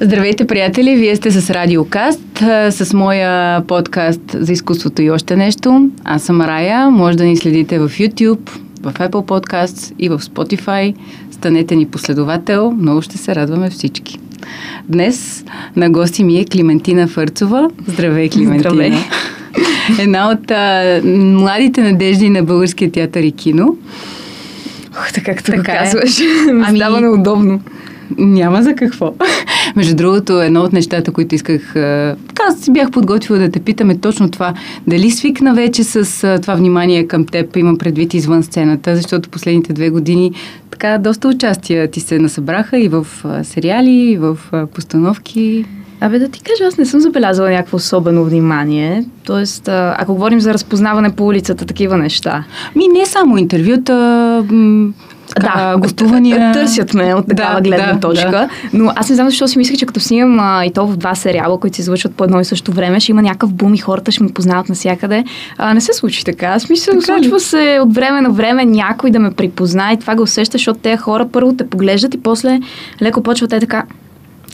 Здравейте, приятели! Вие сте с Радиокаст, с моя подкаст за изкуството и още нещо. Аз съм Рая. Може да ни следите в YouTube, в Apple Podcasts и в Spotify. Станете ни последовател. Много ще се радваме всички. Днес на гости ми е Климентина Фърцова. Здравей, Климентина! Здравей! Една от а, младите надежди на българския театър и кино. Ох, така както го Така е. казваш, ми Ами- става неудобно. Няма за какво. Между другото, едно от нещата, които исках, така си бях подготвила да те питаме точно това. Дали свикна вече с това внимание към теб, имам предвид извън сцената, защото последните две години така доста участия ти се насъбраха и в сериали, и в постановки. Абе да ти кажа, аз не съм забелязала някакво особено внимание. Тоест, ако говорим за разпознаване по улицата, такива неща. Ми не само интервюта, така, гостувания. Търсят ме от такава Да, гледна да, точка. да. Но аз не знам защо си мислех, че като снимам а, и то в два сериала, които се излъчват по едно и също време, ще има някакъв бум и хората ще ме познават навсякъде. А, не се случи така. Смисъл, Така ли? случва се от време на време някой да ме припознае и това го усеща, защото тези хора първо те поглеждат и после леко почват те така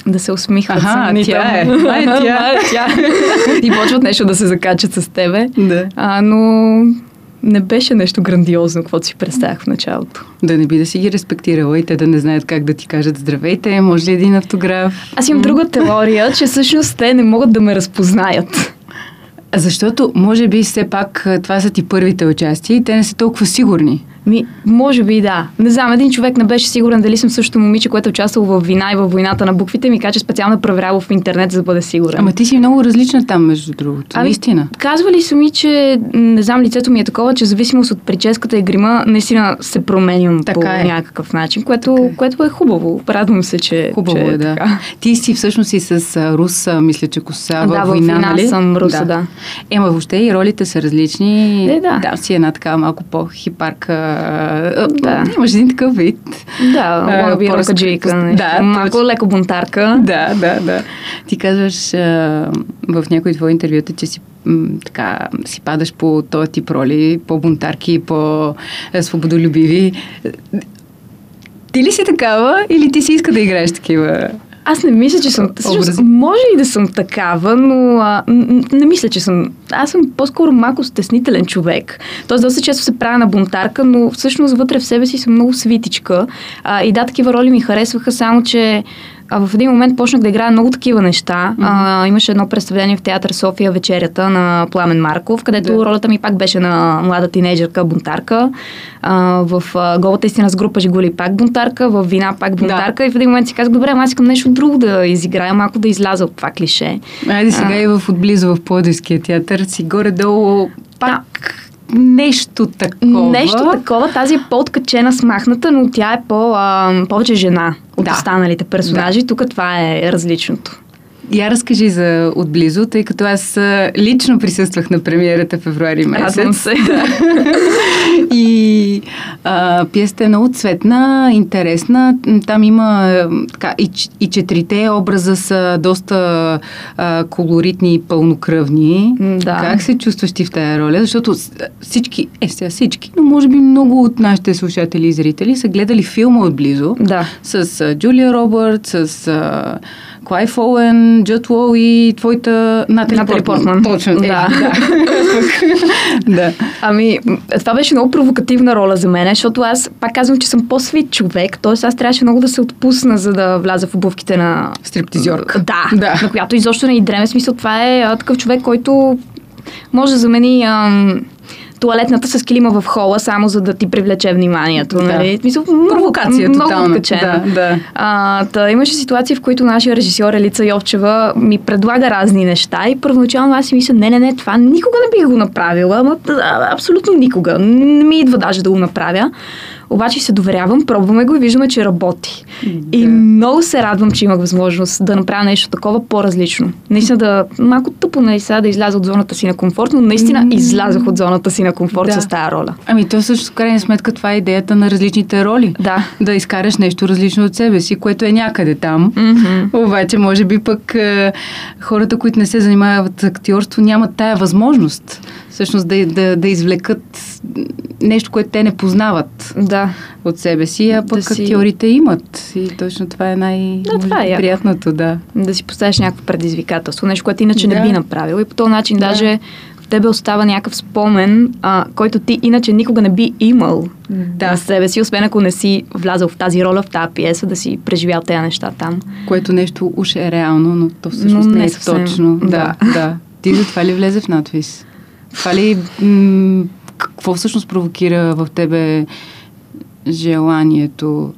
да се усмихват. Аха, съмнително. тя е. Май е тя. Е тя. и почват нещо да се закачат с тебе. Да. А, но не беше нещо грандиозно, каквото си представях в началото. Да не би да си ги респектирала и те да не знаят как да ти кажат здравейте, може ли един автограф? Аз имам друга теория, че всъщност те не могат да ме разпознаят. Защото, може би, все пак това са ти първите участия и те не са толкова сигурни. Ми, може би да. Не знам, един човек не беше сигурен дали съм същото момиче, което е участвало в вина и във войната на буквите. Ми каже специално проверява в интернет, за да бъде сигурен. Ама ти си много различна там, между другото. Ами, Наистина. Казвали са ми, че не знам, лицето ми е такова, че зависимост от прическата и грима, наистина се променям Така по е. някакъв начин, което, Така е. което е хубаво. Радвам се, че, Хубаво че е, да. така. Ти си всъщност и с руса, мисля, че коса Да, във война, война нали? съм руса, да. Ема въобще и ролите са различни. Е, да. Да, си една така малко по-хипарка. Да. Имаш един такъв вид. Да, мога би ръкаджийка. нещо. Да, Малко леко бунтарка. Да, да, да. Ти казваш а, в някои твои интервюта, че си м, така, си падаш по този тип роли, по-бунтарки, по-свободолюбиви. Ти ли си такава или ти си иска да играеш такива? Аз не мисля, че съм. Всъщност, може и да съм такава, но а, не мисля, че съм. Аз съм по-скоро малко стеснителен човек. Тоест, доста често се правя на бунтарка, но всъщност вътре в себе си съм много свитичка. А, и да, такива роли ми харесваха, само че а, в един момент почнах да играя много такива неща. А, имаше едно представление в театър София вечерята на Пламен Марков, където Да. ролята ми пак беше на млада тинейджърка бунтарка. А, в а, голата истина с група Жигули пак бунтарка, в вина пак бунтарка. И в един момент си казах, добре, аз искам нещо друго да изиграя, малко да изляза от това клише. Айде сега А. и в отблизо в Плодивския театър си горе-долу пак нещо такова. Нещо такова, тази е по-откачена, смахната, но тя е по, а, повече жена от Да. останалите персонажи. Тук това е различното. Я разкажи за отблизо, тъй като аз лично присъствах на премиерата февруари месец. Радвам се. И а, пиесата е много цветна, интересна. Там има така, и, и четирите образа са доста а, колоритни и пълнокръвни. Да. Как се чувстваш ти в тази роля? Защото всички, е сега всички, но може би много от нашите слушатели и зрители са гледали филма отблизо Да. с а, Джулия Робърт, с а, Клайв Оуен, Джот Лоу и твоята Натали, Натали Портман. Точно. Е, Да. да. да. Ами, това беше много провокативна роля за мен, защото аз пак казвам, че съм по-свит човек, т.е. аз трябваше много да се отпусна, за да вляза в обувките на... Стриптизьорка. Да, Да. на която изобщо не и дреме. Смисъл, това е а, такъв човек, който може да замени ам, туалетната с килима в хола, само за да ти привлече вниманието. Да. Нали? Много, Провокация много тотална. откачена. Да, да. А, та, имаше ситуации, в които нашия режисьор Елица Йовчева ми предлага разни неща и първоначално аз си мисля, не, не, не, това никога не бих го направила, ама, абсолютно никога. Не ми идва даже да го направя. Обаче се доверявам, пробваме го и виждаме, че работи. Да. И много се радвам, че имах възможност да направя нещо такова по-различно. Наистина да, малко тъпо нали сега да изляза от зоната си на комфорт, но наистина излязох от зоната си на комфорт Да. с тази роля. Ами то също в крайна сметка това е идеята на различните роли. Да. Да изкараш нещо различно от себе си, което е някъде там. Мгм. Обаче, може би пък е, хората, които не се занимават с актьорство, нямат тая възможност всъщност да, да, да извлекат нещо, което те не познават Да. от себе си, а пък Да си- актьорите имат. И точно това е Да, е би яко. приятното, да. Да си поставиш някакво предизвикателство, нещо, което иначе Да. не би направил. И по този начин Да. даже в тебе остава някакъв спомен, а, който ти иначе никога не би имал Да. на себе си, освен ако не си влязал в тази роля, в тази пиеса, да си преживял тези неща там. Което нещо уж е реално, но то всъщност Но не, не е съвсем. точно. Да, Да. да. Ти затова ли влезе в надвис? Това ли... М- какво всъщност провокира в тебе желанието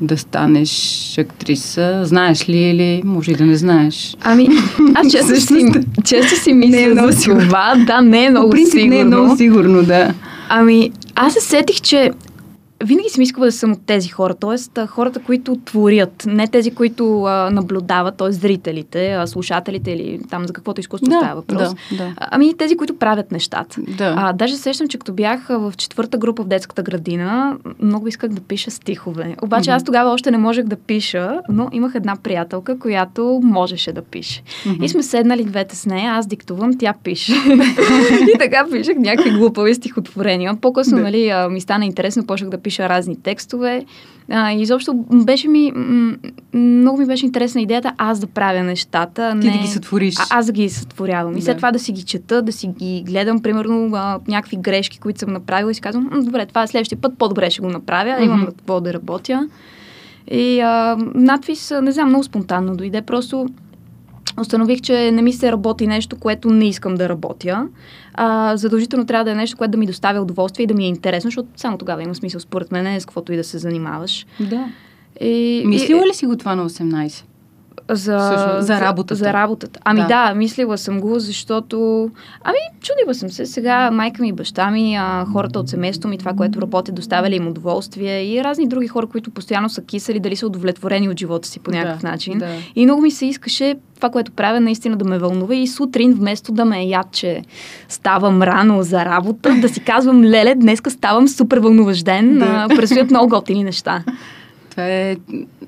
да станеш актриса? Знаеш ли или може и да не знаеш? Ами, аз често си, често си не е мисля много за това. Да, не е много По принцип сигурно. не е много сигурно, да. Ами, аз се сетих, че винаги съм искала да съм от тези хора, т.е. хората, които творят, не тези, които а, наблюдават, т.е. зрителите, а, слушателите или там за каквото изкуство става въпрос. Да, да. А, Ами тези, които правят нещата. Да. А, даже се сещам, че като бях в четвърта група в детската градина, много исках да пиша стихове. Обаче Мгм. аз тогава още не можех да пиша, но имах една приятелка, която можеше да пише. Мгм. И сме седнали двете с нея, аз диктувам, тя пише. и така пишех някакви глупави стихотворения. По-късно, Да. нали, ми стана интересно, почнах да пиша разни текстове. А, и изобщо беше ми, много ми беше интересна идеята аз да правя нещата. Ти не... да ги сътвориш. А, аз да ги сътворявам. И след Да. това да си ги чета, да си ги гледам, примерно, а, някакви грешки, които съм направила и си казвам, «М, добре, това следващия път по-добре ще го направя, Мгм. имам какво да работя. И а, надпис, не знам, много спонтанно дойде. Просто установих, че не ми се работи нещо, което не искам да работя. А, задължително трябва да е нещо, което да ми доставя удоволствие и да ми е интересно, защото само тогава има смисъл, според мен, с каквото и да се занимаваш. Да. И, Мислила ли си го това на 18? За, Всъщност, за работата. За работата. Ами Да. да. мислила съм го, защото... Ами, чудила съм се. Сега майка ми, баща ми, а, хората от семейството ми, това, което работят, доставяли им удоволствие и разни други хора, които постоянно са кисали, дали са удовлетворени от живота си по някакъв да, начин. Да. И много ми се искаше това, което правя, наистина да ме вълнува и сутрин, вместо да ме яд, че ставам рано за работа, да си казвам, леле, днеска ставам супер вълнуващ ден, да. предстоят много готини неща. Това е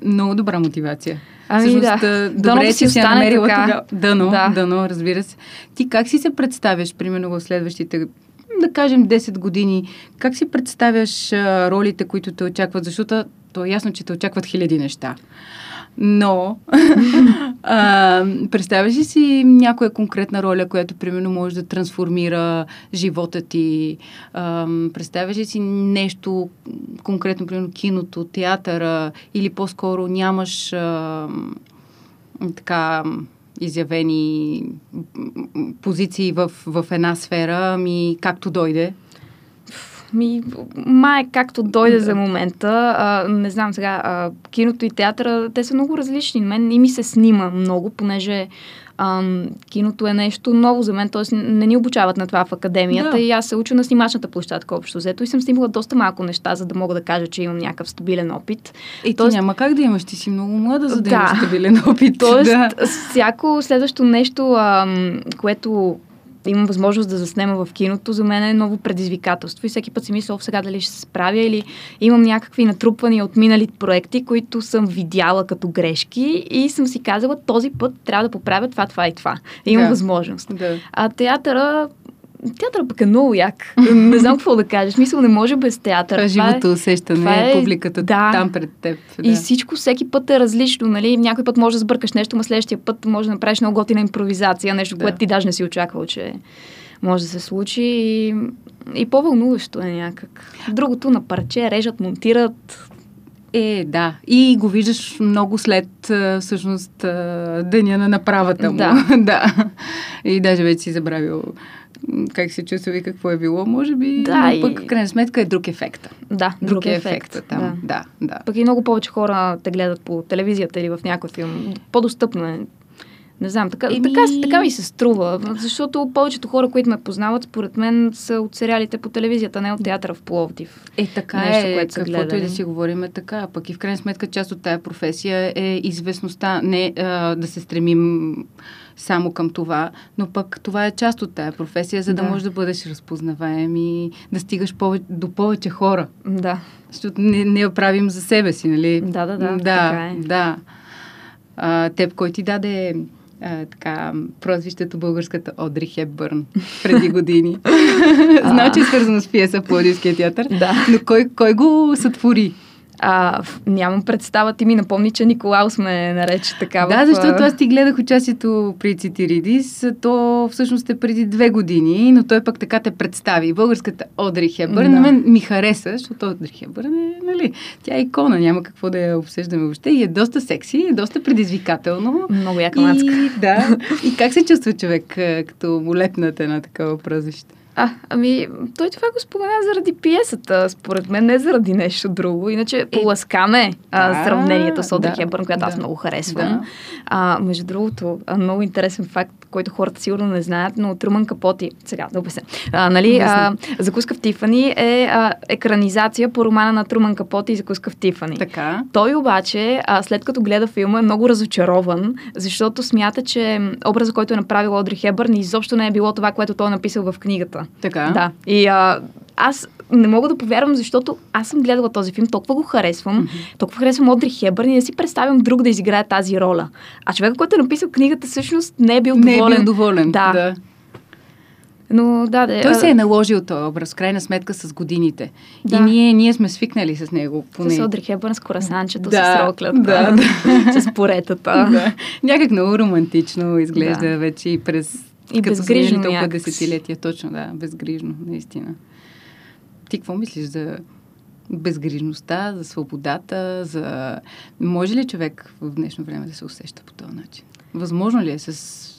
много добра мотивация. Ами Всъщност, да. Дано добре, да че си си намерила така. тогава. Дано, Да. дано, разбира се. Ти как си се представяш, примерно, в следващите, да кажем, 10 години? Как си представяш а, ролите, които те очакват? Защото то е ясно, че те очакват хиляди неща. Но, а, представяш ли си някоя конкретна роля, която примерно може да трансформира живота ти? А, представяш ли си нещо конкретно, примерно киното, театъра или по-скоро нямаш а, така изявени позиции в, в една сфера, ами както дойде? Ми, май както дойде за момента. А, не знам сега, а, киното и театъра, те са много различни. Мен и ми се снима много, понеже ам, киното е нещо ново за мен, т.е. не ни обучават на това в академията Да. и аз се уча на снимачната площадка общо взето и съм снимала доста малко неща, за да мога да кажа, че имам някакъв стабилен опит. Е, ти Тоест- няма как да имаш, ти си много млада, за да, Да. имаш стабилен опит. Тоест, да. всяко следващо нещо, ам, което имам възможност да заснема в киното, за мен е ново предизвикателство. И всеки път си мисля, «О, сега дали ще се справя или имам някакви натрупвания от минали проекти, които съм видяла като грешки и съм си казала, този път трябва да поправя това, това и това. Имам Да. възможност. да. А театъра, театъра пък е много як. не знам какво да кажа. В Смисъл, не може без театър. Това е живото усещане, това е- публиката да. там пред теб. Да. И всичко всеки път е различно, нали? Някой път може да сбъркаш нещо, но следващия път може да направиш много готина импровизация, нещо, Да. което ти даже не си очаквал, че може да се случи. И, и по-вълнуващо е някак. Другото на парче, режат, монтират. Е, да. И го виждаш много след, всъщност, деня на направата му. Да. да. И даже вече си забравил как се чувства и какво е било. Може би, Да, но и- пък в крайна сметка е друг ефект. Да, друг, е ефект. там. Да. Да, да. Пък и много повече хора те гледат по телевизията или в някой филм. По-достъпно е. Не знам, така, Еми- така, така ми се струва, защото повечето хора, които ме познават, според мен са от сериалите по телевизията, не от театъра в Пловдив. Е, така Нещо, е, което каквото и да си говорим е така. Пък и в крайна сметка част от тая професия е известността, не а, да се стремим само към това, но пък това е част от тая професия, за да, Да. можеш да бъдеш разпознаваем и да стигаш повече, до повече хора. Да. Защото не, не я правим за себе си, нали? Да, да, да, Да, така е. да. А, теб, кой ти даде а, така, прозвището българската Одри Хепбърн преди години. Знам, че е свързано с пиеса в Плодивския театър, Да. но кой, кой го сътвори? А, нямам представа, ти ми напомни, че Николаус ме нарече така. Да, защото аз ти гледах участието при Цитиридис. То всъщност е преди две години, но той пък така те представи. Българската Одри Хепбърн. Да. На мен ми хареса, защото Одри Хепбърн е, нали, тя е икона, няма какво да я обсъждаме въобще. И е доста секси, е доста предизвикателно. Много яка мацка. И, да. И как се чувства човек, като му лепнат една такава прозвище? А, ами, той това го спомена заради пиесата, според мен, не заради нещо друго. Иначе поласкаме а, да, сравнението с Одри да, Хепбърн, която аз да, много харесвам. да. А, между другото, много интересен факт, който хората сигурно не знаят, но Труман Капоти, сега да обясня, а, нали, а, Закуска в Тифани е а, екранизация по романа на Труман Капоти и Закуска в Тифани. Така. Той обаче, а, след като гледа филма, е много разочарован, защото смята, че образа, който е направил Одри Хебърн, изобщо не е било това, което той е написал в книгата. Така. Да. И а, аз не мога да повярвам, защото аз съм гледала този филм, толкова го харесвам, толкова харесвам Одри Хебърн и не си представям друг да изиграе тази роля. А човека, който е написал книгата, всъщност не е бил Не е доволен. бил доволен. Да. да. Но да, да. Той се е наложил този образ, крайна сметка с годините. Да. И ние, ние сме свикнали с него. Поне. С Одри Хебърн, с корасанчето, Да, с роклята, да, с поретата. да. Някак много романтично изглежда Да. вече и през... И безгрижно толкова десетилетия. Точно, да, безгрижно, наистина. Ти какво мислиш за безгрижността, за свободата, за... Може ли човек в днешно време да се усеща по този начин? Възможно ли е с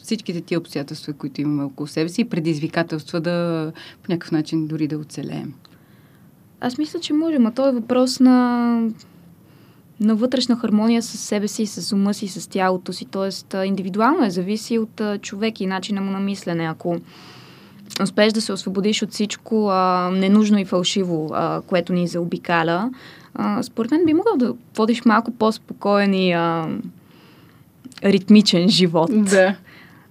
всичките тия обстоятелства, които имаме около себе си и предизвикателства да по някакъв начин дори да оцелеем? Аз мисля, че можем, а то е въпрос на, на вътрешна хармония с себе си, с ума си, с тялото си. Тоест, индивидуално е, зависи от човек и начина му на мислене. Ако успееш да се освободиш от всичко а, ненужно и фалшиво, а, което ни заобикаля, а, според мен би могъл да водиш малко по-спокоен и а, ритмичен живот. Да.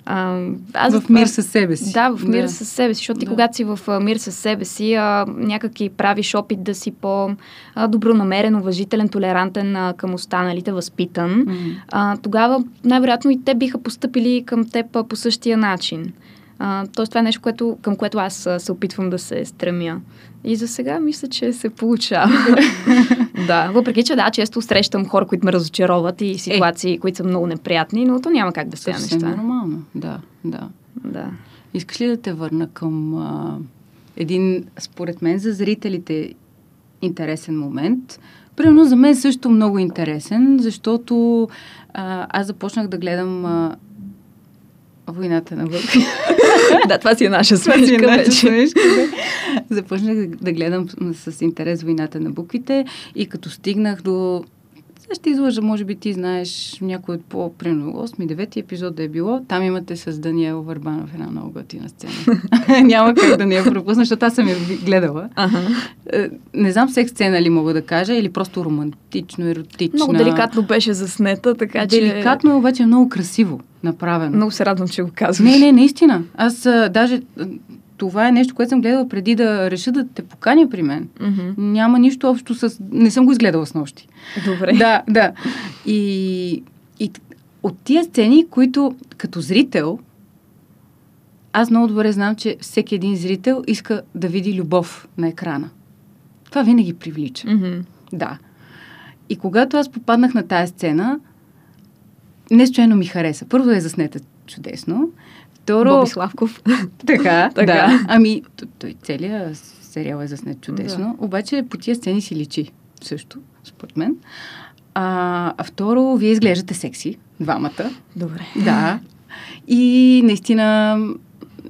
А, аз в мир със себе си. Да, в мир със себе си, защото ти Да. когато си в а, мир със себе си, а, някак и правиш опит да си по-добронамерен, уважителен, толерантен а, към останалите, възпитан, М. а, тогава най-вероятно и те биха поступили към теб а, по същия начин. А, тоест това е нещо, което, към което аз се опитвам да се стремя. И за сега мисля, че се получава. да, въпреки че да, често срещам хора, които ме разочароват и ситуации, които са много неприятни, но то няма как да Съвсем неща. нормално, да, да. Да. Искаш ли да те върна към а, един, според мен, за зрителите интересен момент? Примерно за мен също много интересен, защото а, аз започнах да гледам а, Войната на вълка. да, това си е наша Това е смешка наша вече. смешка, да. Започнах да- да гледам с интерес Войната на буквите и като стигнах до... Ще излъжа, може би ти знаеш някой от по, примерно, 8-9 епизод да е било. Там имате с Даниел Върбанов една много готина сцена. Няма как да не я пропусна, защото аз съм я гледала. Ага. Е, Не знам секс сцена ли мога да кажа, или просто романтично, еротично. Много деликатно беше заснета, така че... Деликатно, е обаче много красиво направено. Много се радвам, че го казваш. Не, не, наистина. Аз а, даже това е нещо, което съм гледала преди да реша да те поканя при мен. Мгм. Няма нищо общо с... Не съм го изгледала с нощи. Добре. Да, да. И, и от тия сцени, които като зрител, аз много добре знам, че всеки един зрител иска да види любов на екрана. Това винаги привлича. Мгм. Да. И когато аз попаднах на тая сцена, не случайно ми хареса. Първо е заснета чудесно. Второ... Боби Славков. Така, Така. да. Ами, той целият сериал е заснет чудесно, обаче по тия сцени си личи също, според мен. А, а второ, вие изглеждате секси, двамата. Добре. Да. И наистина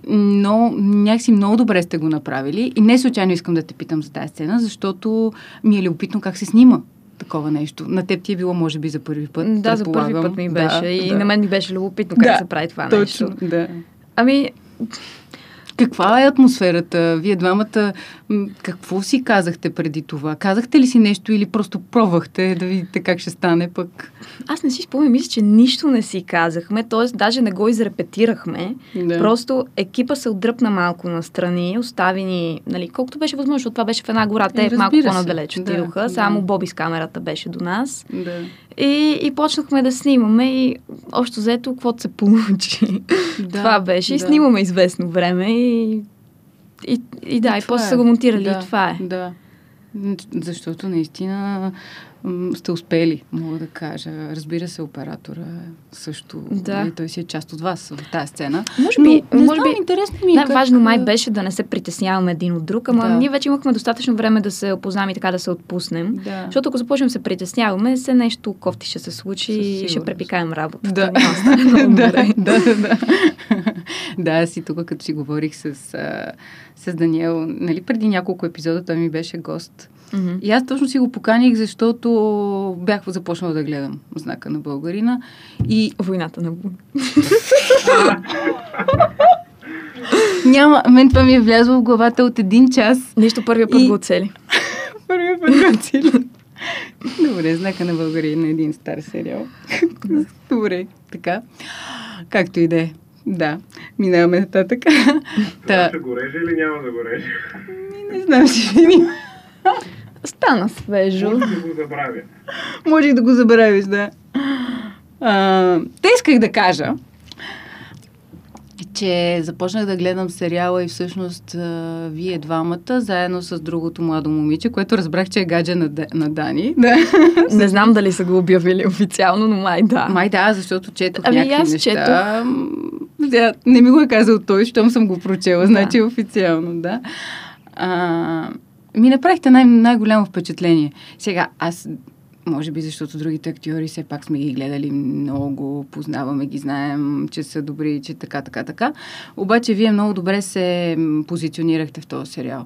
но някакси много добре сте го направили. И не случайно искам да те питам за тази сцена, защото ми е любопитно как се снима такова нещо. На теб ти е било, може би, за първи път. Да, за първи път ми беше. Да, и да. на мен ми беше любопитно как Да, се прави това Точно, нещо. да. Ами, Каква е атмосферата? Вие двамата какво си казахте преди това? Казахте ли си нещо или просто пробвахте да видите как ще стане пък? Аз не си спомням, мисля, че нищо не си казахме, т.е. даже не го изрепетирахме. Да. Просто екипа се отдръпна малко настрани, остави ни, нали, колкото беше възможно, защото това беше в една гора, те Разбира малко по-надалеч Да, отидоха, да. само Боби с камерата беше до нас. Да. И, и почнахме да снимаме и общо взето, каквото се получи. Да, това беше. И да. снимаме известно време и, и, и да, и, това после е. са го монтирали да, и това е. Да. Защото наистина сте успели, мога да кажа. Разбира се, оператора също. Да. нали, Той си е част от вас в тази сцена. Може би, Но, не може знам, би интересно ми е най-важно как, май а, беше да не се притесняваме един от друг, ама Да. ние вече имахме достатъчно време да се опознаем и така да се отпуснем. Да. Защото ако започнем да се притесняваме, се нещо кофти ще се случи и ще препикаем работата. Да. Няма да да, да, да, да. да, аз тук, като си говорих с, с Даниел, нали, преди няколко епизода той ми беше гост. Мгм. И аз точно си го поканих, защото бях започнала да гледам знака на българина. И Войната на няма, мен това ми е влязло в главата от един час. Нищо първия път И- го оцели. Първият път го цели. Добре, знака на българина е един стар сериал. Добре, така. Както и да е. Да, минаваме нататък. Та, Ще го реже или няма да го реже? не знам, ще видим. Стана свежо. Може да го забравя. Можех да го забравиш, да. А, те исках да кажа, че започнах да гледам сериала и всъщност а, вие двамата, заедно с другото младо момиче, което разбрах, че е гадже на, на Дани. Да. Не знам дали са го обявили официално, но май да. Май да, защото четох Ами, някакви аз неща. Да, не ми го е казал той, щом съм го прочела, значи е официално, да. А, ми направихте най- най-голямо впечатление. Сега, аз, може би защото другите актьори все пак сме ги гледали много, познаваме ги, знаем, че са добри, че така, така, така. Обаче вие много добре се позиционирахте в този сериал.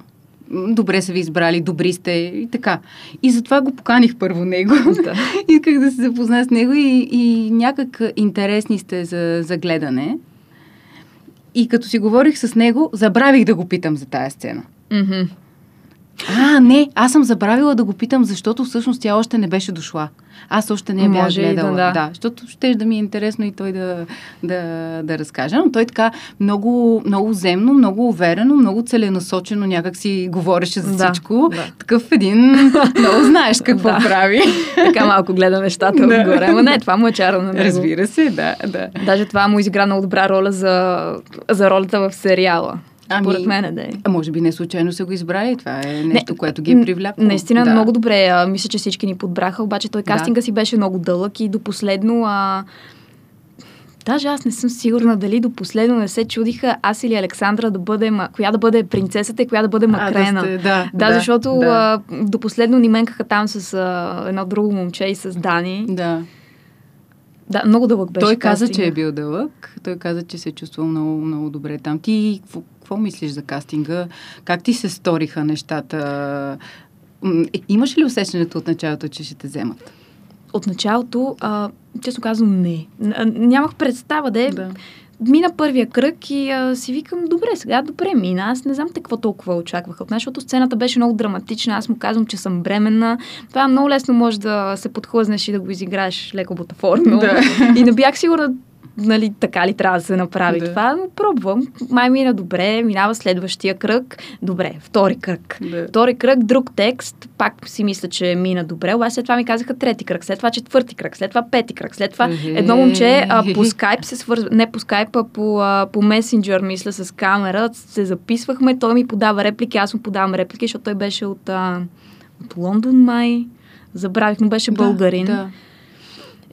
Добре са ви избрали, добри сте и така. И затова го поканих първо него. Да. Исках да се запозная с него и, и някак интересни сте за, за гледане. И като си говорих с него, забравих да го питам за тая сцена. Мгм. А, не, аз съм забравила да го питам, защото всъщност тя още не беше дошла. Аз още не я бях да, гледала. да. да, защото ще да ми е интересно и той да, да, да разкаже. Но той така много, много земно, много уверено, много целенасочено някак си говореше за всичко. да. Такъв един, много знаеш какво Да. прави. Така малко гледа нещата Да. отгоре. Ама не, това му е чара на него. Разбира се, да, да. Даже това му изигра много добра роля за, за ролята в сериала. Ами, Според мен е да е. А може би не случайно са го избрали. Това е нещо, Не, което ги е привлякло. Наистина да. много добре. А, мисля, че всички ни подбраха, обаче той Да. кастинга си беше много дълъг и до последно... А... Даже аз не съм сигурна дали до последно не се чудиха аз или Александра да бъдем, а, коя да бъде принцесата и коя да бъде А, Макрена. да, сте, да, Да, защото да. А, до последно ни менкаха там с а, едно друго момче и с Дани. да. Да, много дълъг беше Той каза, че е бил дълъг. Той каза, че се е чувствал много, много добре там. Ти какво, какво мислиш за кастинга? Как ти се сториха нещата? Е, Имаш ли усещането от началото, че ще те вземат? От началото, а, честно казвам, не. Нямах представа да е. Да. Мина първия кръг и а, си викам, добре, сега добре мина. Аз не знам какво толкова очакваха от нас, защото сцената беше много драматична. Аз му казвам, че съм бременна. Това много лесно може да се подхлъзнеш и да го изиграеш леко бутафорно. Да. И не бях сигурна нали, така ли трябва да се направи Да. това, но пробвам. Май мина добре, минава следващия кръг. Добре, втори кръг. Да. Втори кръг, друг текст, пак си мисля, че мина добре, обаче след това ми казаха трети кръг, след това четвърти кръг, след това пети кръг, след това Ехе. едно момче а, по скайп се свързва, не по скайп, а по, а, по месенджер, мисля, с камера, се записвахме, той ми подава реплики, аз му подавам реплики, защото той беше от, а, от Лондон май, забравих, но беше българин. Да,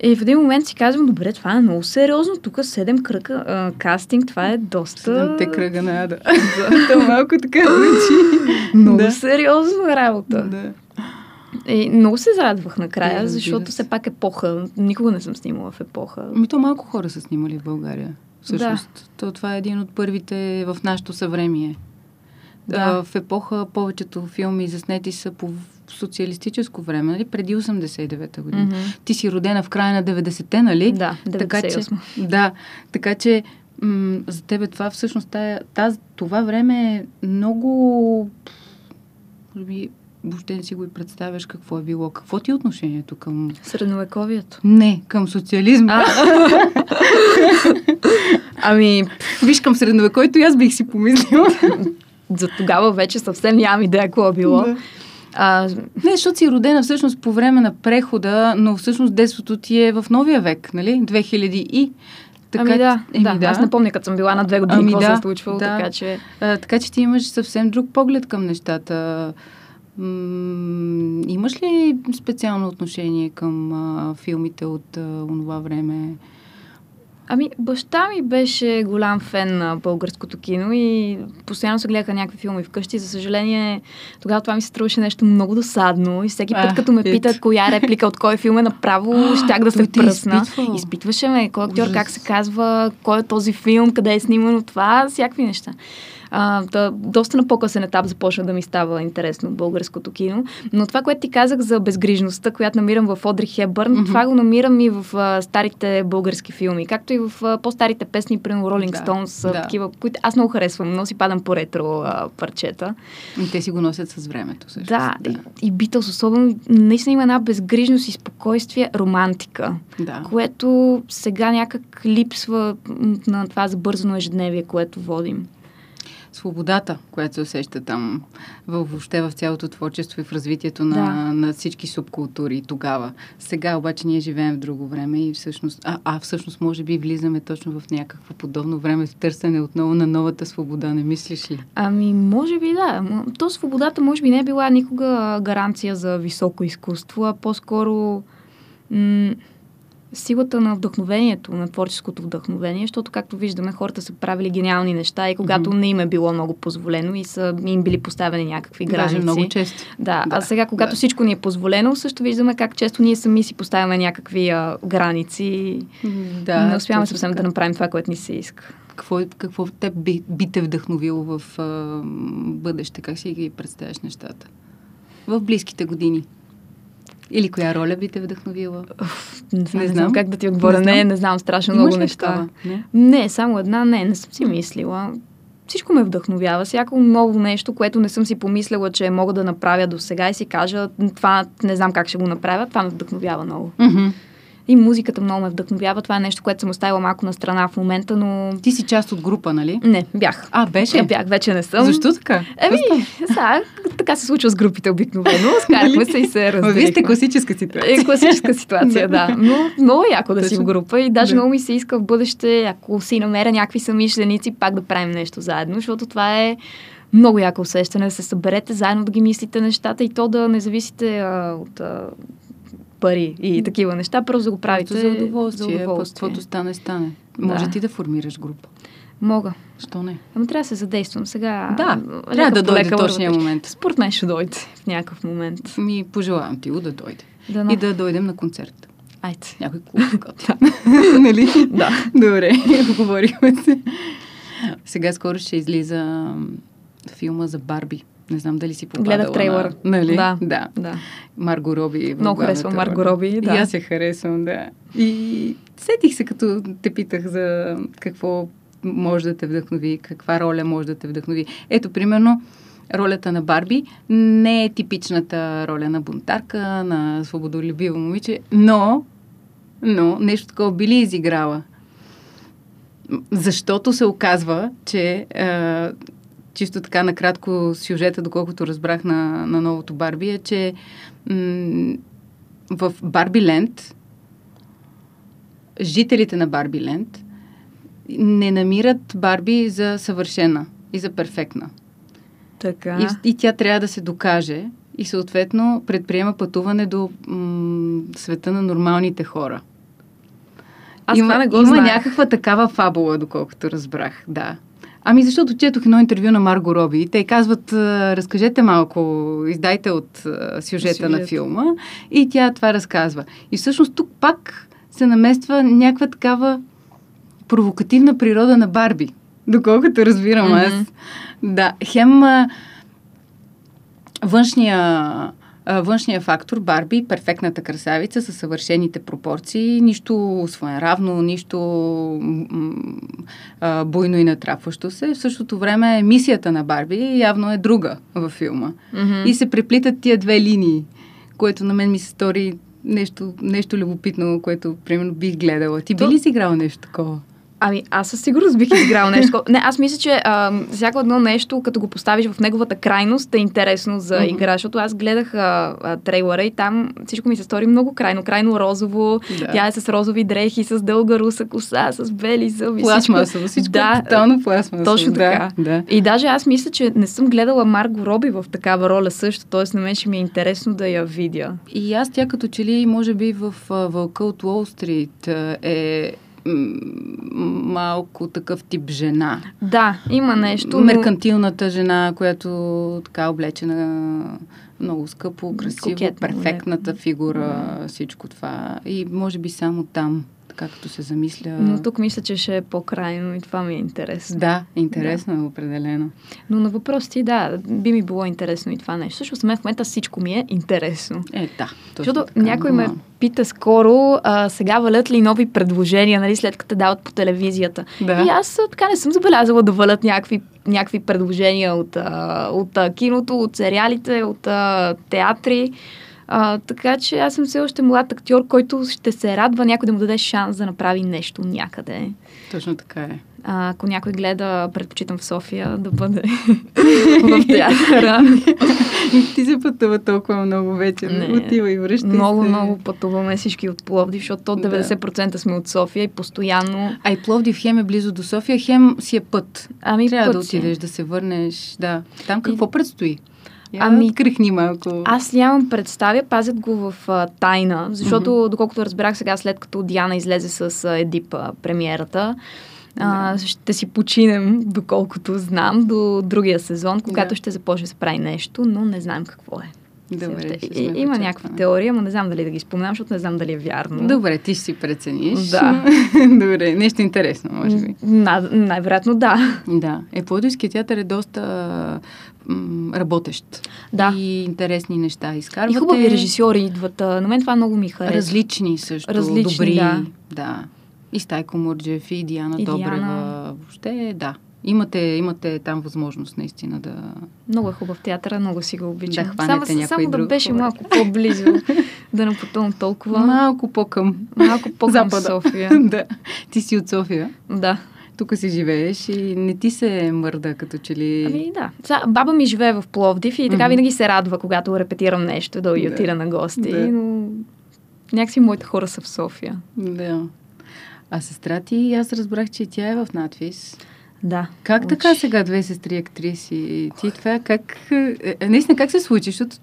И в един момент си казвам, добре, това е много сериозно, тук седем кръга а, кастинг, това е доста... Седемте кръга на Ада. То малко така звучи. Много Да. сериозна работа. Да. И много се зарадвах накрая, Да, защото се. все пак епоха. Никога не съм снимала в епоха. Ми то малко хора са снимали в България. Всъщност, то това е един от първите в нашето съвремие. Да. Да. В епоха повечето филми заснети са по социалистическо време, нали? преди 89-та година. Мгм. Ти си родена в края на 90-те, нали? Да, Така че, 98. да, така че м- за тебе това всъщност, тая, таз, това време е много... Би, въобще не си го и представяш какво е било. Какво ти е отношението към... Средновековието. Не, към социализма. Ами, Виж към средновековието и аз бих си помислила. за тогава вече съвсем нямам идея какво е било. Да. А, Не, защото си родена всъщност по време на прехода, но всъщност детството ти е в новия век, нали? 2000 и... ами да, еми да, аз не помня като съм била на две години Ами какво да, се е случвало, да. така че... А, така че ти имаш съвсем друг поглед към нещата. М- имаш ли специално отношение към а, филмите от а, онова време? Ами, баща ми беше голям фен на българското кино и постоянно се гледаха някакви филми вкъщи. За съжаление, тогава това ми се струваше нещо много досадно и всеки път, А, като ме ето. питат коя реплика от кой филм е направо, щях да се е пръсна. изпитвал. Изпитваше ме, кой актьор, как се казва, кой е този филм, къде е снимано това, всякакви неща. А, да, доста на по-късен етап започна да ми става интересно от българското кино. Но това, което ти казах за безгрижността, която намирам в Одри Хепбърн, Мгм. mm-hmm. това го намирам и в а, старите български филми, както и в а, по-старите песни, примерно Rolling Да, Stones, да. такива, които аз много харесвам, но си падам по ретро а, парчета. И Те си го носят с времето. Също. Да, и, и Beatles особено, наистина има една безгрижност и спокойствие, романтика, да. което сега някак липсва на това забързано ежедневие, което водим. Свободата, която се усеща там въобще в цялото творчество и в развитието на, Да. на всички субкултури тогава. Сега обаче ние живеем в друго време и всъщност, а, а всъщност може би влизаме точно в някакво подобно време в търсене отново на новата свобода, не мислиш ли? Ами, може би да. То свободата може би не е била никога гаранция за високо изкуство, а по-скоро м- силата на вдъхновението, на творческото вдъхновение, защото, както виждаме, хората са правили гениални неща и когато Мгм. не им е било много позволено и са им били поставени някакви граници. Даже много често. Да, Да, а сега, когато да. всичко ни е позволено, също виждаме как често ние сами си поставяме някакви а, граници. Да, не успяваме съвсем да направим това, което ни се иска. Какво, какво те би, би те вдъхновило в а, бъдеще? Как си ги представяш нещата? В близките години. Или коя роля би те вдъхновила? Не, знам, не знам. как да ти отговоря. Не Не, знам. не, знам страшно Имаш много неща. такава? Не? Не, само една, не, не съм си мислила. Всичко ме вдъхновява. Всяко ново нещо, което не съм си помислила, че мога да направя до сега и си кажа, това не знам как ще го направя, това ме вдъхновява много. Мгм. И музиката много ме вдъхновява. Това е нещо, което съм оставила малко на страна в момента, но... Ти си част от група, нали? Не, бях. А, беше? Я бях, вече не съм. Защо така? Еми, сега, така се случва с групите обикновено. Скарахме се и се Ма разделихме. Вие сте класическа ситуация. Е, класическа ситуация, да. Но много яко да си в Точно. група и даже Да. много ми се иска в бъдеще, ако си намеря някакви самишленици, пак да правим нещо заедно, защото това е много яко усещане, да се съберете заедно, да ги мислите нещата и то да не зависите а, от а, пари и такива неща, просто да го правите Просто за удоволствие. за удоволствие. Каквото стане, стане. Да. Може ти да формираш група. Мога. Що не? Ама трябва да се задействам сега. Да, лека трябва да дойде точния момент. Според мен ще дойде в някакъв момент. Ми пожелавам ти го да дойде. Да, И да дойдем на концерт. Айде. Някой клуб. нали? Да. Добре, говорихме се. Сега скоро ще излиза филма за Барби. Не знам дали си попадала Гледах трейлъра. На... Нали? Да. да. Да. Марго Роби. Много харесвам Марго. Роби, да. И аз я харесвам, да. И сетих се, като те питах за какво може да те вдъхнови, каква роля може да те вдъхнови. Ето, примерно, ролята на Барби не е типичната роля на бунтарка, на свободолюбиво момиче, но, но нещо такова би ли изиграла? Защото се оказва, че е, чисто така накратко сюжета, доколкото разбрах на, на новото Барби, е, че м- в Барби Ленд жителите на Барби Ленд не намират Барби за съвършена и за перфектна. Така. И, и тя трябва да се докаже и съответно предприема пътуване до м- света на нормалните хора. Аз има, това не го има знаех. някаква такава фабула, доколкото разбрах, да. Ами защото четох едно интервю на Марго Роби и те казват, разкажете малко, издайте от сюжета Сюжет. на филма и тя това разказва. И всъщност тук пак се намества някаква такава провокативна природа на Барби, доколкото разбирам Мгм. аз. Да, хем външния а, външния фактор, Барби, перфектната красавица със съвършените пропорции, нищо своеравно, нищо а, буйно и натрапващо се. В същото време мисията на Барби явно е друга във филма. Мгм. И се преплитат тия две линии, което на мен ми се стори нещо, нещо любопитно, което примерно бих гледала. Ти То- би ли си играла нещо такова? Ами, аз със сигурност бих изиграл нещо. Не, аз мисля, че а, всяко едно нещо, като го поставиш в неговата крайност, е интересно за Мгм. игра, защото аз гледах а, а, трейлера и там всичко ми се стори много крайно. Крайно розово, Да. тя е с розови дрехи, с дълга руса коса, с бели зъби. Пластмасово, всичко Да, е тотално пластмасово. точно да, така. Да. И даже аз мисля, че не съм гледала Марго Роби в такава роля също, т.е. на мен ще ми е интересно да я видя. И аз тя като че ли, може би в Вълка от Уолл Стрит е малко такъв тип жена. Да, има нещо. но- Меркантилната жена, която така облечена много скъпо, красиво, Кокетно, перфектната фигура, всичко това. И може би само там, така като се замисля. Но тук мисля, че ще е по-крайно и това ми е интересно. Да, интересно е определено. Но на въпрос ти, да, би ми било интересно и това нещо. Също мен в момента всичко ми е интересно. Е, да. точно Защото така, някой ме нормално. пита скоро, а, сега валят ли нови предложения, нали, след като дават по телевизията. Да. И аз така не съм забелязала да валят някакви, някакви предложения от, а, от а, киното, от сериалите, от а, театри. А, така че аз съм все още млад актьор, който ще се радва някой да му даде шанс да направи нещо някъде. Точно така е. А, ако някой гледа, предпочитам в София да бъде в театъра. Ти се пътува толкова много вече. Не. Отива и връща Много, се. много пътуваме всички от Пловдив, защото то Да. 90% сме от София и постоянно... А и Пловдив хем е близо до София, хем си е път. Ами, Трябва да път си. отидеш, да се върнеш. Да. Там какво предстои? Ами, открихни малко. Аз нямам представя, пазят го в а, тайна, защото, mm-hmm. доколкото разбрах сега, след като Диана излезе с а, Едип а, премиерата, а, ще си починем, доколкото знам, до другия сезон, когато Да. ще започне да се прави нещо, но не знаем какво е. Добре, ще сме има очакване. някакви теории, но не знам дали да ги споменам, защото не знам дали е вярно. Добре, ти си прецениш. Да. Добре, нещо интересно, може би. Най-вероятно да. Да. Е, Пловдивският театър е доста м, работещ. Да. И интересни неща изкарвате. И хубави режисьори идват. На мен това много ми харесва. Различни също. Различни, добри. да. да. И Стайко Мурджев, и Диана И Добрева. Диана. Въобще, да. Имате, имате там възможност наистина да... Много е хубав театър, много си го обичам. Да хванете само само да беше хубав. малко по-близо, да не пътувам толкова. Малко по-към Малко по-към Запада. София. да. Ти си от София. Да. Тук си живееш и не ти се мърда, като че ли... Ами да. Баба ми живее в Пловдив и така винаги се радва, когато репетирам нещо, да и Да. отида на гости. Да. Но някакси моите хора са в София. Да. А сестра ти, аз разбрах, че тя е в надвис. Да. Как Уч. така сега две сестри актриси? Ти това как... е, е, Наистина, как се случи? Защото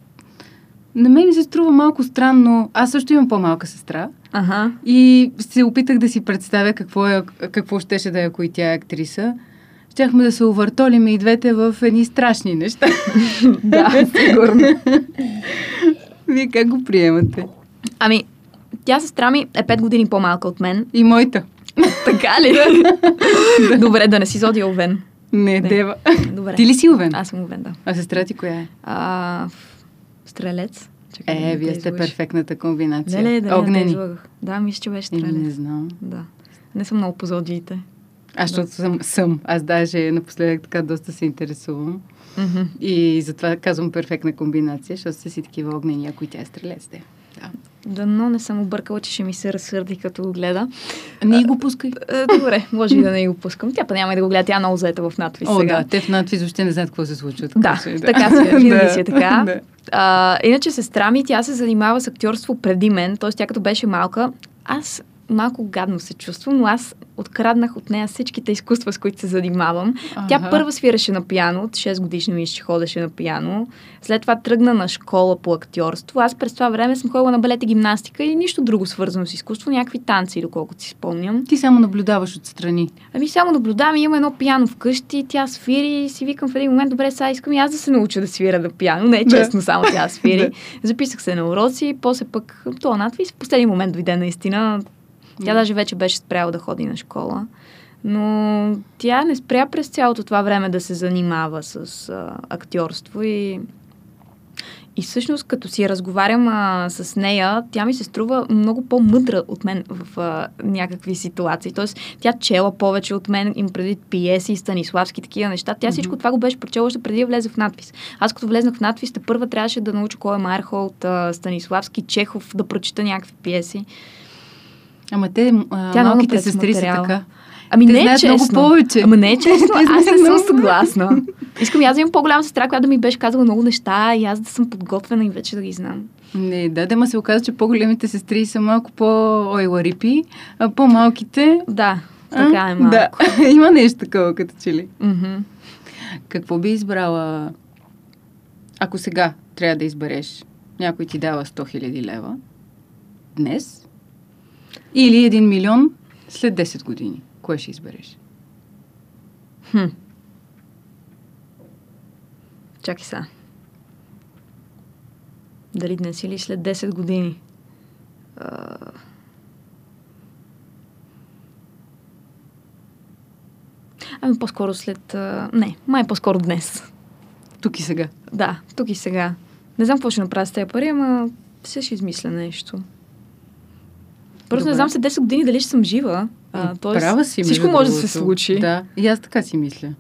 на мен ми се струва малко странно. Аз също имам по-малка сестра. Ага. И се опитах да си представя какво, е, какво щеше да е, ако и тя е актриса. Щяхме да се увъртолиме и двете в едни страшни неща. Да, сигурно. Вие как го приемате? Ами, тя сестра ми е 5 години по-малка от мен. И моята. Така ли? Добре, да не си зодия Овен. Не, Не. Дева. Добре. Ти ли си Овен? Аз съм Овен, да. А сестра ти коя е? А, стрелец. Чакай, да Е, не вие те сте перфектната комбинация. Леле, да, да, Огнени. да. Да, мисля, че беше Еми, стрелец. не знам. Да. Не съм много по зодиите. Аз, защото съм, съм. Аз даже напоследък така доста се интересувам. Мгм. И затова казвам перфектна комбинация, защото сте си такива огнени, ако и тя е стрелец. Да. Дано не съм объркала, че ще ми се разсърди, като го гледа. Не го пускай. Добре, може и да не го пускам. Тя па няма и да го гледа. Тя е много заета в надпис О, сега. да, те в надпис въобще не знаят какво се случва. Да, че, така си е, винаги си е така. Да. А, иначе сестра ми, тя се занимава с актьорство преди мен, т.е. тя като беше малка, аз малко гадно се чувствам, но аз откраднах от нея всичките изкуства, с които се занимавам. Тя Аха. първа свираше на пиано, от 6 годишна мисля, че ходеше на пиано. След това тръгна на школа по актьорство. Аз през това време съм ходила на балет и гимнастика и нищо друго свързано с изкуство, някакви танци, доколкото си спомням. Ти само наблюдаваш отстрани. Ами само наблюдавам, има едно пиано вкъщи, тя свири и си викам в един момент, добре, сега искам и аз да се науча да свира на пиано. Не е Да. честно, само тя свири. Да. Записах се на уроци, после пък това надпис в последния момент дойде наистина. Тя Да. даже вече беше спряла да ходи на школа. Но тя не спря през цялото това време да се занимава с а, актьорство и И всъщност, като си разговарям а, с нея, тя ми се струва много по-мъдра от мен в а, някакви ситуации. Тоест, тя чела повече от мен, им преди пиеси, Станиславски, такива неща. Тя всичко това го беше прочела още преди да влезе в надпис. Аз като влезнах в надпис, първа трябваше да науча кой е Мархолд, а, Станиславски, Чехов, да прочита някакви пиеси. Ама те, а, Тя малките сестри са така. Ами Те не е честно. много повече. Ама не е честно. Аз не съм съгласна. Искам аз да имам по-голяма сестра, която да ми беше казала много неща и аз да съм подготвена и вече да ги знам. Не, да, да, ма се оказа, че по-големите сестри са малко по-ойларипи, а по-малките... Да, така а, е малко. Да, има нещо такова, като че ли. Какво би избрала, ако сега трябва да избереш? Някой ти дава 100 000 лева днес или 1 милион след 10 години. Кое ще избереш? Хм. Чакай сега. Дали днес или след 10 години? А... Ами по-скоро след... А... Не, май по-скоро днес. Тук и сега. Да, тук и сега. Не знам какво ще направя с тези пари, ама все ще измисля нещо. Просто Добре. не знам след 10 години дали ще съм жива. А, тоест, Права си, всичко може да се случи. Да, и аз така си мисля.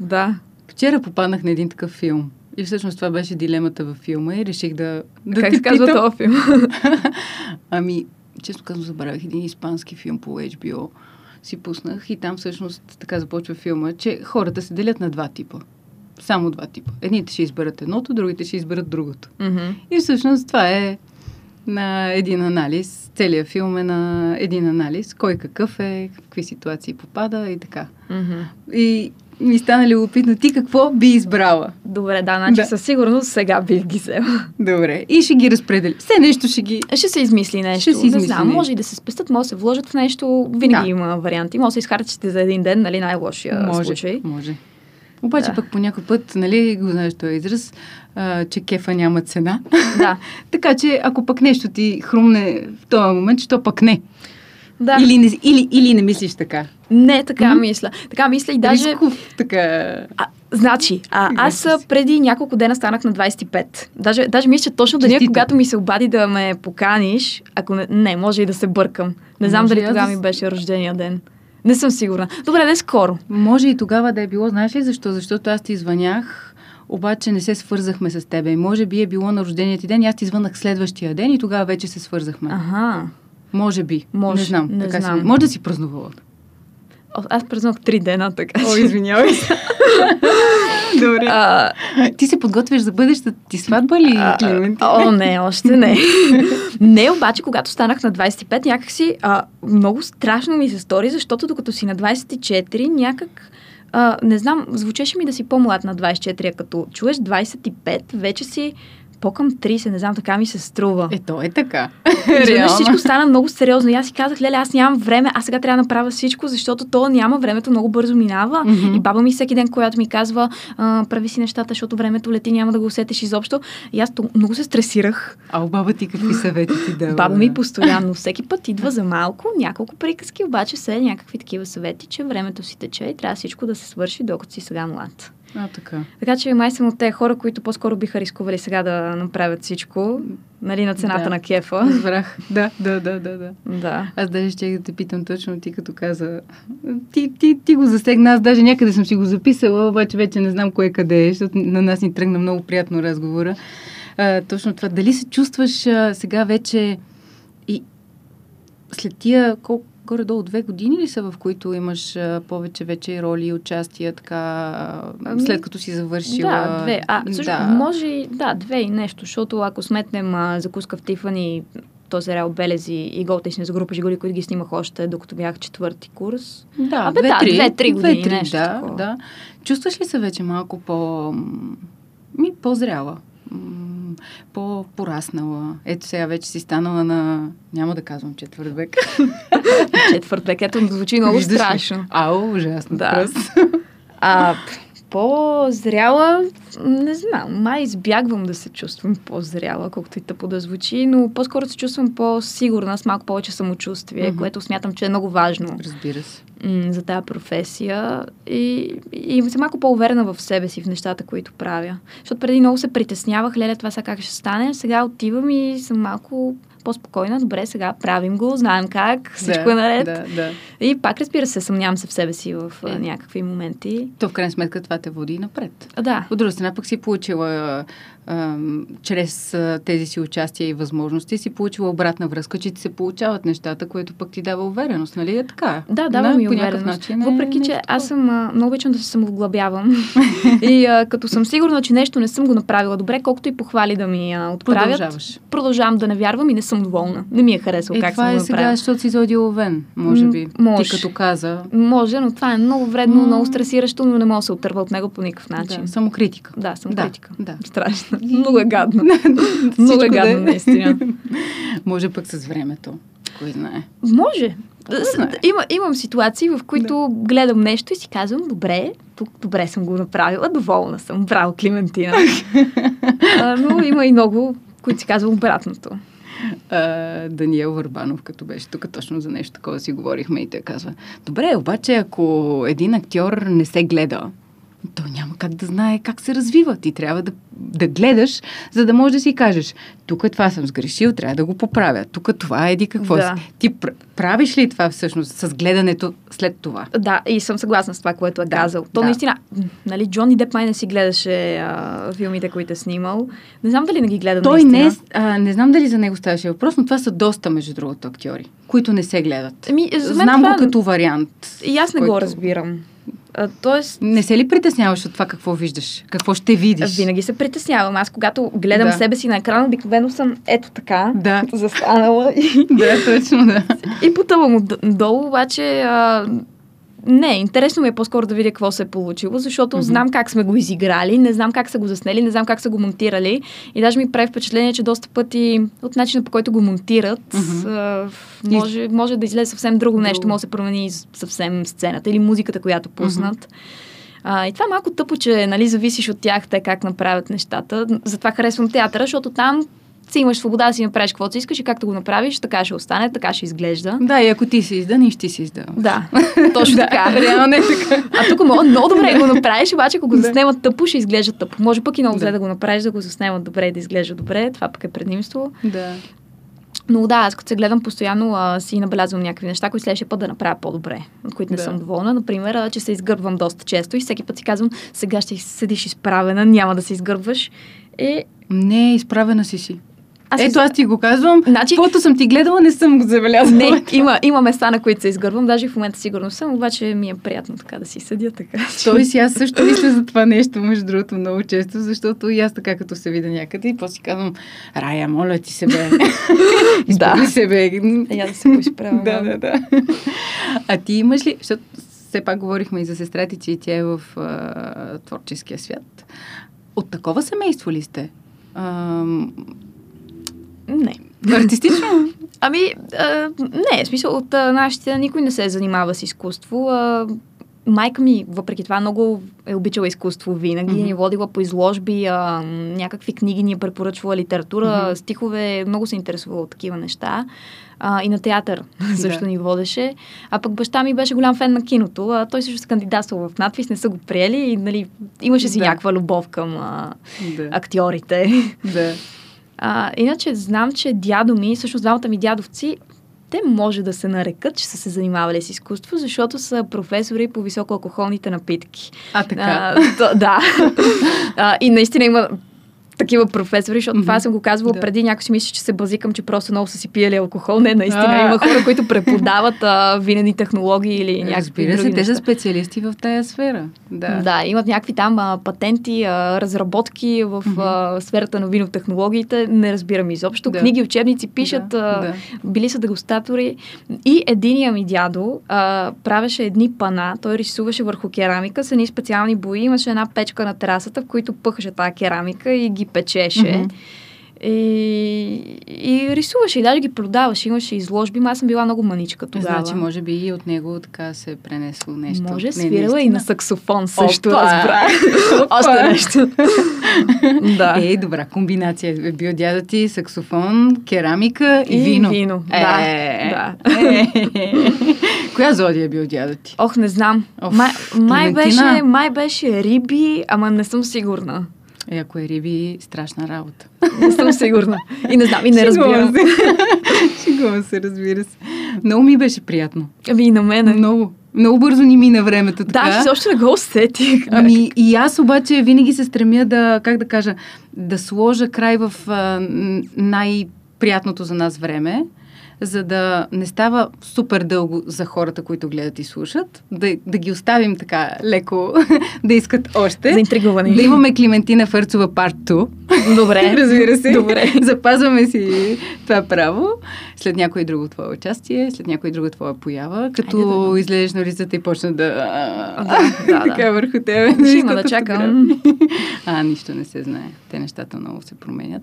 да. Вчера попаднах на един такъв филм. И всъщност това беше дилемата във филма и реших да, да как се казва този филм? Ами, често казвам, забравях един испански филм по HBO. Си пуснах и там всъщност така започва филма, че хората се делят на два типа. Само два типа. Едните ще изберат едното, другите ще изберат другото. Мгм. И всъщност това е на един анализ. Целият филм е на един анализ. Кой какъв е, в какви ситуации попада и така. Мгм. И ми стана любопитно. Ти какво би избрала? Добре, да, значи Да. със сигурност сега бих ги взела. Добре. И ще ги разпредели. Все нещо ще ги... Ще се измисли нещо. Ще се не измисли знам, нещо. може и да се спестят, може да се вложат в нещо. Винаги Да. има варианти. Може да се изхарчите за един ден, нали най-лошия може, случай. може. Обаче Да. пък по някой път, нали, го знаеш този израз, а, че кефа няма цена. Да. така че, ако пък нещо ти хрумне в този момент, що пък не. да. Или, не или, или не мислиш така. Не, така Мгм. мисля. Така мисля и даже... Рисков, така... А, значи, а, аз преди няколко дена станах на 25. Даже, даже мисля, че точно деня, когато ми се обади да ме поканиш, ако не, не, може и да се бъркам. Не знам Може дали тогава да ми беше рождения ден. Не съм сигурна. Добре, не скоро. Може и тогава да е било, знаеш ли защо? Защото аз ти звънях, обаче не се свързахме с тебе. Може би е било на рождения ти ден и аз ти звънах следващия ден и тогава вече се свързахме. Ага. Може би. Може, Не знам. не така знам. Си... Може да си празнувала. Аз празнувах три дена, така О, извинявай. Добре. А, Ти се подготвяш за бъдещата ти сватба ли, А, Клементи? О, не, още не. не, обаче, когато станах на 25, някакси а, много страшно ми се стори, защото докато си на 24, някак, а, не знам, звучеше ми да си по-млад на 24, а като чуеш 25, вече си по-към 30, не знам, така ми се струва. Е, то е така. Изведнъж всичко стана много сериозно. И аз си казах, леле, аз нямам време, аз сега трябва да направя всичко, защото то няма, времето много бързо минава. Мгм. И баба ми всеки ден, която ми казва, прави си нещата, защото времето лети, няма да го усетиш изобщо. И аз много се стресирах. А у баба ти какви съвети ти дава? Баба ми постоянно, всеки път идва за малко, няколко приказки, обаче все някакви такива съвети, че времето си тече и трябва всичко да се свърши, докато си сега млад. А, така. Така че май съм от тези хора, които по-скоро биха рискували сега да направят всичко, нали, на цената Да. на кефа. Разбрах. Да, да, да, да, да. Да. Аз даже ще да те питам точно ти като каза. Ти, ти, ти го засегна, аз даже някъде съм си го записала, обаче вече не знам кое къде е, защото на нас ни тръгна много приятно разговора. А, точно това. Дали се чувстваш а, сега вече и след тия колко горе-долу две години ли са, в които имаш а, повече вече роли и участия, така, Ами, след като си завършила? Да, две. А, също, да. може да, две и нещо, защото ако сметнем а, закуска в Тифани, този сериал Белези и Голтешни за група Жигули, които ги снимах още докато бях четвърти курс. Да, Абе, да, две-три. две-три години, Две-три, нещо да, такова. да. Чувстваш ли се вече малко по... Ми, по-зряла? По-пораснала? Ето сега вече си станала на... Няма да казвам четвърт век. Четвърт век, ето звучи много Виждаш ли? страшно. Ау, ужасно. Да. А, По-зряла, не знам, май избягвам да се чувствам по-зряла, колкото и тъпо да звучи, но по-скоро се чувствам по-сигурна, с малко повече самочувствие, Мгм. което смятам, че е много важно Разбира се. за тази професия и, и съм малко по-уверена в себе си, в нещата, които правя. Защото преди много се притеснявах, леле, това сега как ще стане, сега отивам и съм малко по-спокойна, добре, сега правим го, знаем как, всичко да, е наред. Да, да. И пак, разбира се, съмнявам се в себе си в Е. някакви моменти. То в крайна сметка това те води напред. А, да, От друга страна пък си получила чрез тези си участия и възможности, си получила обратна връзка, че ти се получават нещата, което пък ти дава увереност, нали е така? Да, дава Да, ми увереност. начин е Въпреки, че нещо аз съм а, много обичам да се самовглъбявам. и а, като съм сигурна, че нещо не съм го направила добре, колкото и похвали да ми а, отправят, продължавам да не вярвам и не съм доволна. Не ми е харесало Е, как това съм е го сега, направила. защото си заудиловен, може би. Може. Ти като каза. Може, но това е много вредно, М. много стресиращо, но не мога да се отърва от него по никакъв начин. Да, самокритика. Да, съм Да, критика. да. Страшно. Много е гадно. много е да гадно, е. наистина. Може пък с времето. Кой знае. Може. Да. Има, имам ситуации, в които гледам нещо и си казвам, добре, тук добре съм го направила, доволна съм. Браво, Климентина. а, но има и много, които си казвам обратното. А, Даниел Върбанов, като беше тук точно за нещо такова си говорихме и той казва, добре, обаче ако един актьор не се гледа, той няма как да знае как се развива. Ти трябва да, да гледаш, за да можеш да си кажеш, тук това съм сгрешил, трябва да го поправя. Тук това е еди какво Да. си. Ти пр- правиш ли това всъщност с гледането след това? Да, и съм съгласна с това, което е Да, казал. То да. наистина, нали, Джони Деп май не си гледаше а, филмите, които е снимал. Не знам дали не ги гледа Той наистина. не, е- а, не знам дали за него ставаше въпрос, но това са доста, между другото, актьори, които не се гледат. Ами, Знам това... го като вариант. И аз не който- го разбирам. А, тоест, Не се ли притесняваш от това какво виждаш? Какво ще видиш? Винаги се притеснявам. Аз когато гледам Да. себе си на екран, обикновено съм ето така, Да. застанала и, да, точно да. и потъвам отдолу, обаче а, не, интересно ми е по-скоро да видя какво се е получило, защото Мгм. знам как сме го изиграли, не знам как са го заснели, не знам как са го монтирали и даже ми прави впечатление, че доста пъти от начина по който го монтират, а, може, може да излезе съвсем друго нещо, Друго. може да се промени съвсем сцената или музиката, която пуснат. А, и това е малко тъпо, че нали, зависиш от тях те как направят нещата. Затова харесвам театъра, защото там си имаш свобода да си направиш каквото си искаш и както го направиш, така ще остане, така ще изглежда. Да, и ако ти си издан, и ще си издал. Да, точно така. Реално е така. А тук мога много добре да го направиш, обаче ако го заснемат тъпо, ще изглежда тъпо. Може пък и много зле Да. да го направиш, да го заснемат добре и да изглежда добре. Това пък е предимство. Да. Но да, аз като се гледам постоянно, а, си набелязвам някакви неща, които следващия път да направя по-добре, от които не Да. съм доволна. Например, а, че се изгърбвам доста често и всеки път си казвам, сега ще седиш изправена, няма да се изгърбваш. Е, Не, изправена си си. Аз Ето аз ти го казвам. Значи- Каквото съм ти гледала, не съм го забелязала. Не, има, има места, на които се изгърбвам, даже в момента сигурно съм, обаче ми е приятно така да си съдя така. Той си аз също мисля за това нещо, между другото, много често, защото и аз така като се видя някъде и после си казвам, Рая, моля ти се бе. Изправи се бе. Я да се поизправя. да, да, да. А ти имаш ли, защото все пак говорихме и за сестра ти, че тя е в а, творческия свят. От такова семейство ли сте? А, Не. артистично? Ами, а, не, в смисъл от а, нашите никой не се занимава с изкуство. А, майка ми, въпреки това, много е обичала изкуство винаги. Мгм. Ни е водила по изложби, а, някакви книги ни е препоръчвала, литература, Мгм. стихове, много се интересува от такива неща. А, и на театър също Да. ни водеше. А пък баща ми беше голям фен на киното. А, той също се кандидатствал в надпис, не са го приели и нали, имаше си Да. някаква любов към а, да. актьорите. да. А, иначе знам, че дядо ми, всъщност двамата ми дядовци, те може да се нарекат, че са се занимавали с изкуство, защото са професори по високоалкохолните напитки. А, така. А, то, да. а, и наистина има такива професори, защото това Мгм. съм го казвала Да. преди. Някой си мисли, че се базикам, че просто много са си пиели алкохол. Не, наистина А. има хора, които преподават а, винени технологии или някакви Разбира се, други те са неща. специалисти в тая сфера. Да. Да, имат някакви там а, патенти, а, разработки в Мгм. а, сферата на винотехнологиите. Не разбирам изобщо. Да. Книги, учебници пишат, Да, а, да. били са дегустатори. И единия ми дядо а, правеше едни пана. Той рисуваше върху керамика с едни специални бои. Имаше една печка на терасата, в които пъхаше тази керамика и ги печеше. Мгм. И, и рисуваше, и даже ги продаваше, имаше изложби, ма аз съм била много маничка тогава. Значи, може би и от него така се е пренесло нещо. Може, Не, свирила и наистина. на саксофон също, Опа! разбрах. Още нещо. да. Е, добра комбинация. Е бил дядо ти саксофон, керамика и, И вино. вино, Е, да, да. е. Коя зодия е бил дядо ти? Ох, не знам. Оф, май, май, беше, май беше риби, ама не съм сигурна. Е, ако е риби, страшна работа. Не съм сигурна. И не знам, и не разбирам. Шегувам се. Разбира се. Много ми беше приятно. Ами и на мене. Много. Много бързо ни мина времето така. Да, още не го усетих. Ами и аз обаче винаги се стремя да, как да кажа, да сложа край в а, н- най-приятното за нас време, за да не става супер дълго за хората, които гледат и слушат, да, да ги оставим така леко, да искат още. Заинтригувани. Да имаме Климентина Фърцова парт 2. Добре. Разбира се. Добре. Запазваме си това право. След някой друго твое участие, след някой друга твоя поява, като Айде да. излезеш на улицата и почна да... Да, да, така да. върху тебе. Ще има да чакам. А, нищо не се знае. Те нещата много се променят.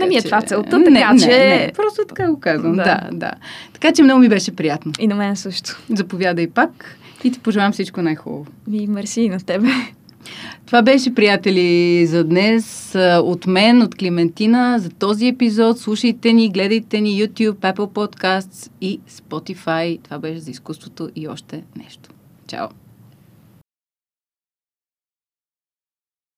Не ми е Така това целта, не, така не, че... Не, просто така го казвам. Да. Да. да, да. Така че много ми беше приятно. И на мен също. Заповядай пак и ти пожелавам всичко най-хубаво. И мерси и на тебе. Това беше, приятели, за днес от мен, от Климентина, за този епизод. Слушайте ни, гледайте ни YouTube, Apple Podcasts и Spotify. Това беше за изкуството и още нещо. Чао!